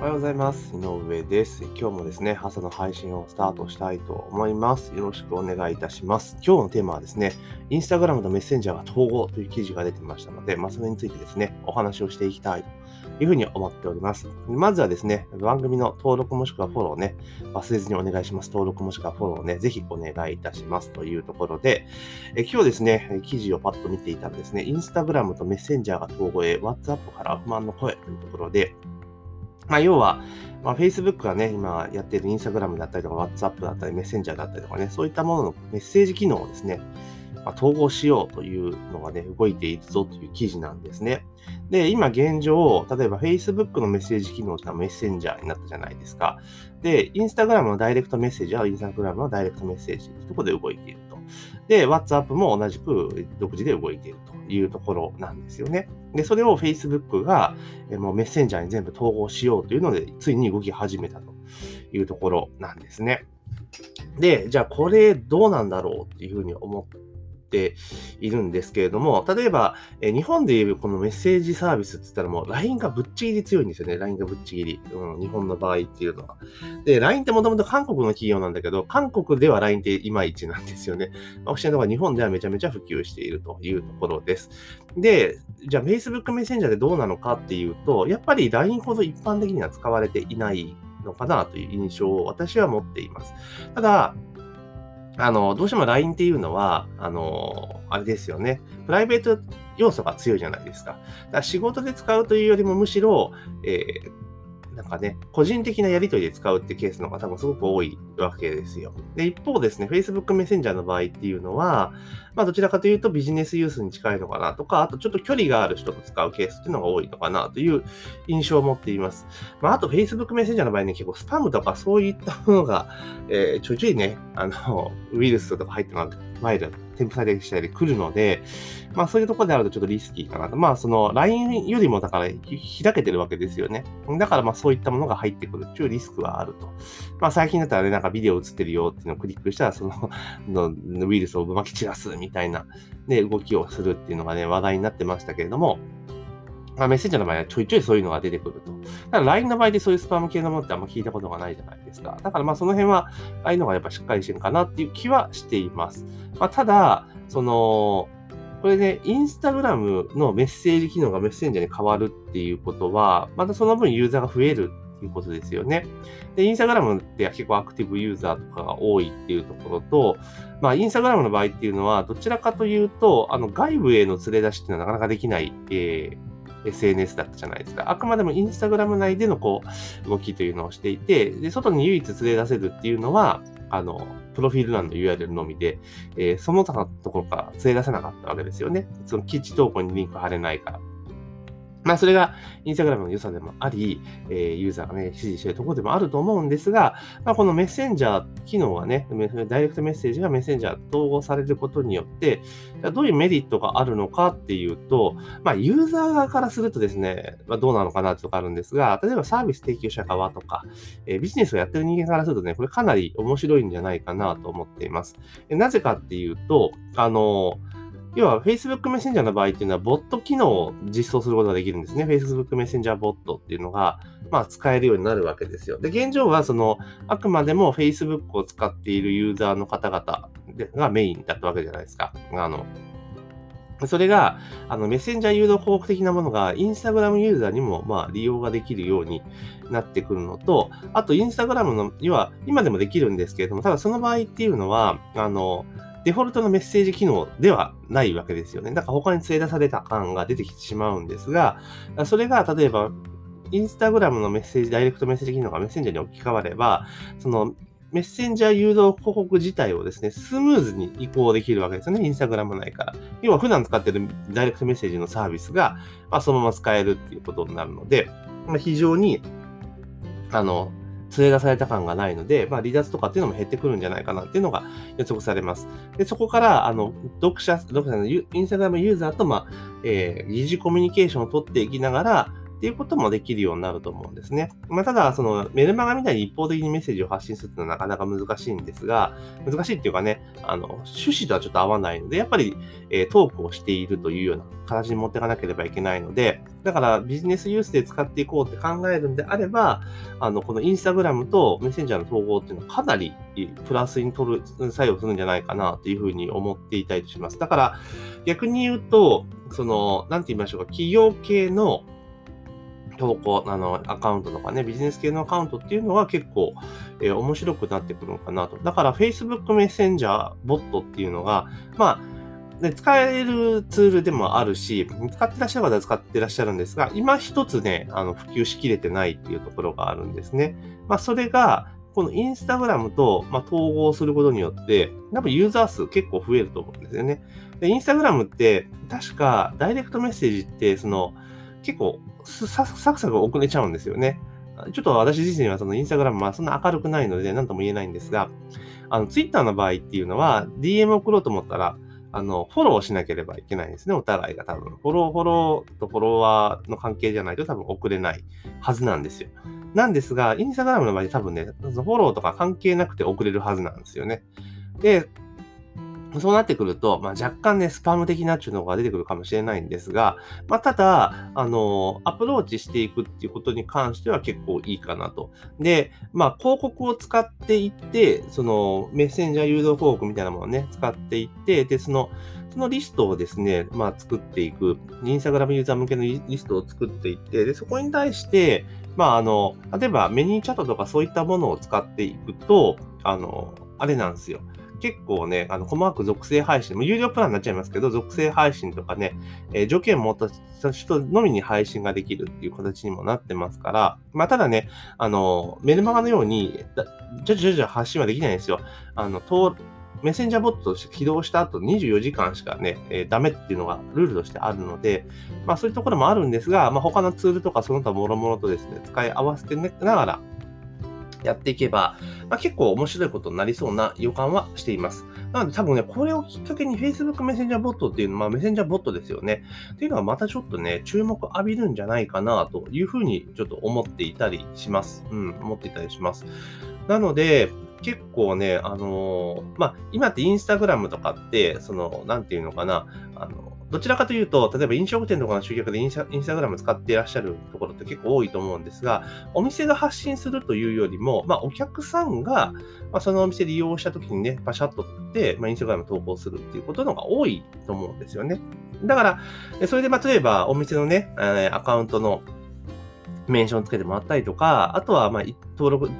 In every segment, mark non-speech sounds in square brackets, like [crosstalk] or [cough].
おはようございます。井上です。今日もですね、朝の配信をスタートしたいと思います。よろしくお願いいたします。今日のテーマはですね、インスタグラムとメッセンジャーが統合という記事が出てましたので、まあ、それについてですね、お話をしていきたいというふうに思っております。まずはですね、番組の登録もしくはフォローね、忘れずにお願いします。登録もしくはフォローをね、ぜひお願いいたしますというところで、え今日ですね、記事をパッと見ていたらですね、インスタグラムとメッセンジャーが統合へ、WhatsApp から不満の声というところで、まあ、要は、まあ、Facebook がね、今やってる Instagram だったりとか WhatsApp だったり、メッセンジャーだったりとかね、そういったもののメッセージ機能をですね、まあ、統合しようというのがね、動いているぞという記事なんですね。で、今現状、例えば Facebook のメッセージ機能がメッセンジャーになったじゃないですか。で、Instagram のダイレクトメッセージは Instagram のダイレクトメッセージというところで動いている。で、WhatsApp も同じく独自で動いているというところなんですよね。で、それを Facebook がえもうメッセンジャーに全部統合しようというので、ついに動き始めたというところなんですね。で、じゃあこれどうなんだろうっていうふうに思っているんですけれども、例えば、え日本でいうこのメッセージサービスって言ったらもう LINE がぶっちぎり強いんですよね。LINE がぶっちぎり。うん、日本の場合っていうのは。で、LINE ってもともと韓国の企業なんだけど、韓国では LINE っていまいちなんですよね。まあ、教えのが日本ではめちゃめちゃ普及しているというところです。で、じゃあ Facebook メッセンジャーでどうなのかっていうと、やっぱり LINE ほど一般的には使われていないのかなという印象を私は持っています。ただ、あの、どうしても LINE っていうのは、あの、あれですよね。プライベート要素が強いじゃないですか。だから仕事で使うというよりもむしろ、えーなんかね、個人的なやり取りで使うってケースの方が多分すごく多いわけですよ。で、一方ですね、Facebook メッセンジャーの場合っていうのは、まあどちらかというとビジネスユースに近いのかなとか、あとちょっと距離がある人と使うケースっていうのが多いのかなという印象を持っています。まああと Facebook メッセンジャーの場合ね、結構スパムとかそういったものが、えーちょいちょいね、あの、ウイルスとか入ってます。マイル、添付されたり来るので、まあそういうところであるとちょっとリスキーかなと。まあその LINE よりもだから開けてるわけですよね。だからまあそういったものが入ってくるっていうリスクはあると。まあ最近だったらね、なんかビデオ映ってるよっていうのをクリックしたらその [laughs] のウイルスをぶまき散らすみたいな、ね、動きをするっていうのがね、話題になってましたけれども、まあ、メッセンジャーの場合はちょいちょいそういうのが出てくると。ただ LINE の場合でそういうスパム系のものってあんま聞いたことがないじゃないですか。だからまあその辺は、ああいうのがやっぱしっかりしてるかなっていう気はしています。まあ、ただ、その、これね、インスタグラムのメッセージ機能がメッセンジャーに変わるっていうことは、またその分ユーザーが増えるっていうことですよね。で、インスタグラムって結構アクティブユーザーとかが多いっていうところと、まあ、インスタグラムの場合っていうのは、どちらかというと、あの、外部への連れ出しっていうのはなかなかできない、えー SNS だったじゃないですか。あくまでもインスタグラム内でのこう動きというのをしていて、で外に唯一連れ出せるっていうのは、あの、プロフィール欄の URL のみで、えーその他のところから連れ出せなかったわけですよね。その基地投稿にリンク貼れないから。まあ、それがインスタグラムの良さでもあり、えーユーザーがね、支持しているところでもあると思うんですが、まあ、このメッセンジャー機能がね、ダイレクトメッセージがメッセンジャー統合されることによって、じゃどういうメリットがあるのかっていうと、まあ、ユーザー側からするとですね、まあ、どうなのかなとこあるんですが、例えばサービス提供者側とか、えービジネスをやってる人間からするとね、これかなり面白いんじゃないかなと思っています。なぜかっていうと、あの要は Facebook メッセンジャーの場合っていうのは、ボット機能を実装することができるんですね。Facebook メッセンジャーボットっていうのが、まあ、使えるようになるわけですよ。で、現状は、その、あくまでも Facebook を使っているユーザーの方々がメインだったわけじゃないですか。あの、それが、あの、メッセンジャー誘導広告的なものが、インスタグラムユーザーにも、まあ、利用ができるようになってくるのと、あと、インスタグラムの、要は、今でもできるんですけれども、ただその場合っていうのは、あの、デフォルトのメッセージ機能ではないわけですよね。だから他に連れ出された感が出てきてしまうんですが、それが例えば、インスタグラムのメッセージ、ダイレクトメッセージ機能がメッセンジャーに置き換われば、そのメッセンジャー誘導広告自体をですね、スムーズに移行できるわけですよね、インスタグラム内から。要は普段使っているダイレクトメッセージのサービスが、まあ、そのまま使えるっていうことになるので、まあ、非常に、あの、連れ出された感がないので、まあ、離脱とかっていうのも減ってくるんじゃないかなっていうのが予測されます。で、そこから、あの、読者、読者のインスタグラムユーザーと、まあ、えー疑似コミュニケーションを取っていきながら、っていうこともできるようになると思うんですね。まあ、ただ、そのメルマガみたいに一方的にメッセージを発信するというのはなかなか難しいんですが、難しいっていうかね、あの、趣旨とはちょっと合わないので、やっぱり、えー、トークをしているというような形に持っていかなければいけないので、だからビジネスユースで使っていこうって考えるんであれば、あの、このインスタグラムとメッセンジャーの統合っていうのはかなりプラスに取る、作用するんじゃないかなというふうに思っていたりします。だから、逆に言うと、その、なんて言いましょうか、企業系の投稿、あの、アカウントとかね、ビジネス系のアカウントっていうのは結構、えー、面白くなってくるのかなと。だから Facebook メッセンジャーボットっていうのが、まあ、で使えるツールでもあるし、使ってらっしゃる方は使ってらっしゃるんですが、今一つね、あの普及しきれてないっていうところがあるんですね。まあ、それが、このインスタグラムと、まあ、統合することによって、多分ユーザー数結構増えると思うんですよね。で、インスタグラムって、確かダイレクトメッセージって、その、結構サクサク遅れちゃうんですよね。ちょっと私自身はそのインスタグラムはそんな明るくないので何とも言えないんですが、あの、ツイッターの場合っていうのは DM 送ろうと思ったら、あの、フォローしなければいけないんですね、お互いが多分。フォロー、フォローとフォロワーの関係じゃないと多分送れないはずなんですよ。なんですが、インスタグラムの場合多分ね、フォローとか関係なくて送れるはずなんですよね。で、そうなってくると、まあ、若干ね、スパム的なっていうのが出てくるかもしれないんですが、まあ、ただ、あの、アプローチしていくっていうことに関しては結構いいかなと。で、まあ、広告を使っていって、その、メッセンジャー誘導広告みたいなものをね、使っていって、で、その、そのリストをですね、まあ、作っていく、インスタグラムユーザー向けのリストを作っていって、で、そこに対して、まあ、あの、例えばメニューチャットとかそういったものを使っていくと、あの、あれなんですよ。結構ね、あの、細かく属性配信、も有料プランになっちゃいますけど、属性配信とかね、えー、条件を持った人のみに配信ができるっていう形にもなってますから、まあ、ただね、あの、メルマガのように、じゃじゃじゃ発信はできないんですよ。あの、メッセンジャーボットとして起動した後24時間しかね、えー、ダメっていうのがルールとしてあるので、まあそういうところもあるんですが、まあ他のツールとかその他諸々とですね、使い合わせてながら、やっていけば、まあ、結構面白いことになりそうな予感はしています。なので多分ね、これをきっかけに Facebook メッセンジャーボットっていうのは、まあ、メッセンジャーボットですよね。っていうのはまたちょっとね、注目浴びるんじゃないかなというふうにちょっと思っていたりします。うん、思っていたりします。なので、結構ね、あのー、まあ、今ってインスタグラムとかって、その、なんていうのかな、あの、どちらかというと、例えば飲食店とかの集客でインスタインスタグラム使っていらっしゃるところって結構多いと思うんですが、お店が発信するというよりも、まあ、お客さんが、まあ、そのお店利用した時にね、パシャッとって、まあ、インスタグラム投稿するっていうことのが多いと思うんですよね。だから、それで、まあ、例えばお店のね、アカウントのメンションつけてもらったりとか、あとは、まあ、登録、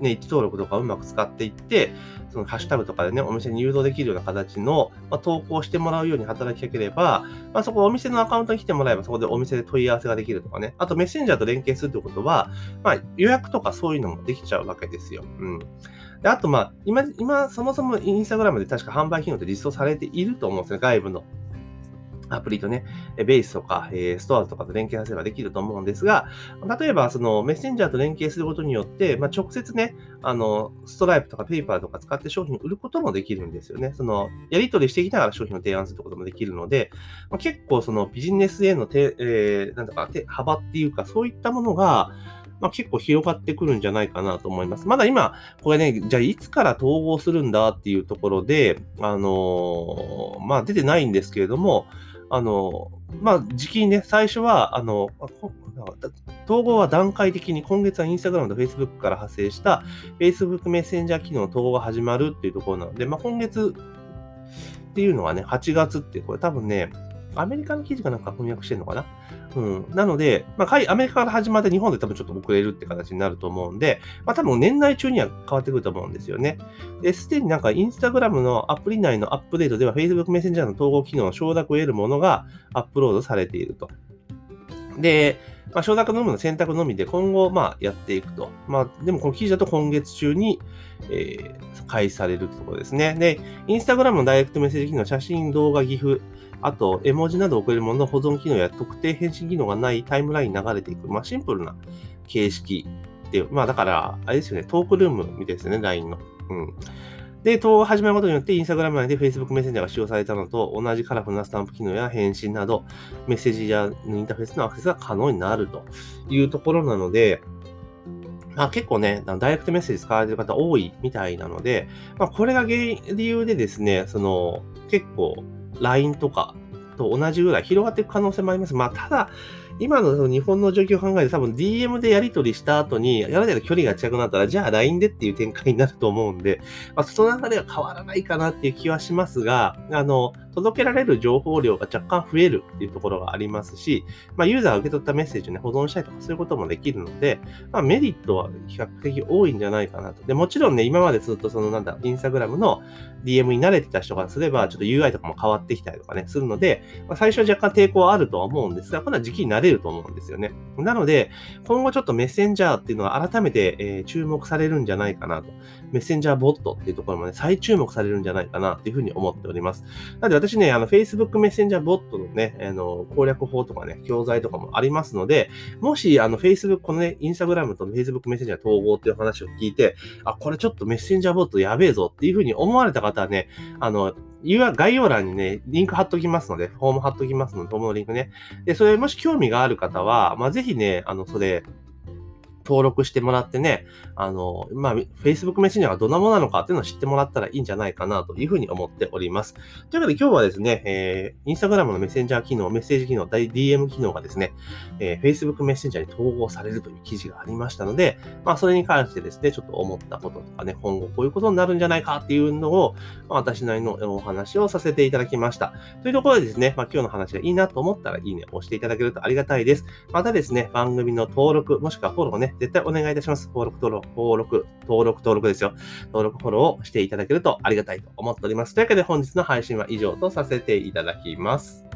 ね、位置登録とかうまく使っていって、そのハッシュタグとかでね、お店に誘導できるような形の、まあ、投稿してもらうように働きかければ、まあ、そこお店のアカウントに来てもらえば、そこでお店で問い合わせができるとかね。あとメッセンジャーと連携するってことは、まあ、予約とかそういうのもできちゃうわけですよ。うん。であと、まあ、今、今、そもそもインスタグラムで確か販売機能って実装されていると思うんですね。外部のアプリとね、ベースとか、え、ストアとかと連携させればできると思うんですが、例えば、そのメッセンジャーと連携することによって、まあ、直接ね、あの、ストライプとかペーパーとか使って商品を売ることもできるんですよね。その、やり取りしていきながら商品を提案することもできるので、まあ、結構そのビジネスへの手、えー、なんだか手、幅っていうか、そういったものが、まあ、結構広がってくるんじゃないかなと思います。まだ今、これね、じゃあいつから統合するんだっていうところで、あのー、まあ出てないんですけれども、あの、まあ、時期にね、最初は、あの、統合は段階的に今月はインスタグラムとフェイスブックから派生した Facebook メッセンジャー機能の統合が始まるっていうところなので、まあ、今月っていうのはね、8月ってこれ多分ね、アメリカの記事かなんか翻訳してるのかな？うん。なので、まあ、アメリカから始まって日本で多分ちょっと遅れるって形になると思うんで、まあ、多分年内中には変わってくると思うんですよね。で、すでになんかインスタグラムのアプリ内のアップデートでは Facebook メッセンジャーの統合機能の承諾を得るものがアップロードされていると。で、まあ、承諾のみの選択のみで今後、まあ、やっていくと。まあ、でもこの記事だと今月中に、えー、開始されるところですね。で、インスタグラムのダイレクトメッセージ機能、写真、動画、GIF、あと、絵文字など送れるものの保存機能や特定返信機能がないタイムラインに流れていく、まあ、シンプルな形式で、まあ、だから、あれですよね、トークルームみたいですね、LINE の。うん。で、統合が始まることによって、インスタグラム内で Facebook メッセンジャーが使用されたのと同じカラフルなスタンプ機能や返信など、メッセージやインターフェースのアクセスが可能になるというところなので、まあ、結構ね、ダイレクトメッセージ使われてる方多いみたいなので、まあ、これが原因、理由でですね、その、結構、LINE とかと同じぐらい広がっていく可能性もあります。まあ、ただ、今のその日本の状況を考えて多分 DM でやり取りした後に、やられたら距離が近くなったら、じゃあ LINE でっていう展開になると思うんで、まあ、その中では変わらないかなっていう気はしますが、あの、届けられる情報量が若干増えるっていうところがありますし、まあ、ユーザーが受け取ったメッセージをね、保存したりとかそういうこともできるので、まあ、メリットは比較的多いんじゃないかなと。で、もちろんね、今までずっとそのなんだ、インスタグラムの DM に慣れてた人からすれば、ちょっと UI とかも変わってきたりとかね、するので、まあ、最初若干抵抗はあるとは思うんですが、これは時期になれると思うんですよね。なので、今後ちょっとメッセンジャーっていうのは改めて、え、注目されるんじゃないかなと。メッセンジャーボットっていうところもね、再注目されるんじゃないかなっていうふうに思っております。なので私ね、あの、Facebook メッセンジャーボットのね、あの、攻略法とかね、教材とかもありますので、もし、あの、Facebook、このね、Instagram と Facebook メッセンジャー統合っていう話を聞いて、あ、これちょっとメッセンジャーボットやべえぞっていうふうに思われた方はね、あの、概要欄にね、リンク貼っときますので、フォーム貼っときますので、フォームのリンクね。で、それもし興味がある方は、まあ、ぜひね、あの、それ、登録してもらってね、あの、まあ、Facebook メッセンジャーがどんなものなのかっていうのを知ってもらったらいいんじゃないかなというふうに思っております。というわけで今日はですね、えー、Instagram のメッセンジャー機能、メッセージ機能、DM 機能がですね、えー、Facebook メッセンジャーに統合されるという記事がありましたので、まあ、それに関してですね、ちょっと思ったこととかね、今後こういうことになるんじゃないかっていうのを、まあ、私なりのお話をさせていただきました。というところでですね、まあ、今日の話がいいなと思ったらいいねを押していただけるとありがたいです。またですね、番組の登録、もしくはフォローを絶対お願いいたします。ます。登録、登録、登録、登録、登録ですよ。登録、フォローをしていただけるとありがたいと思っております。というわけで本日の配信は以上とさせていただきます。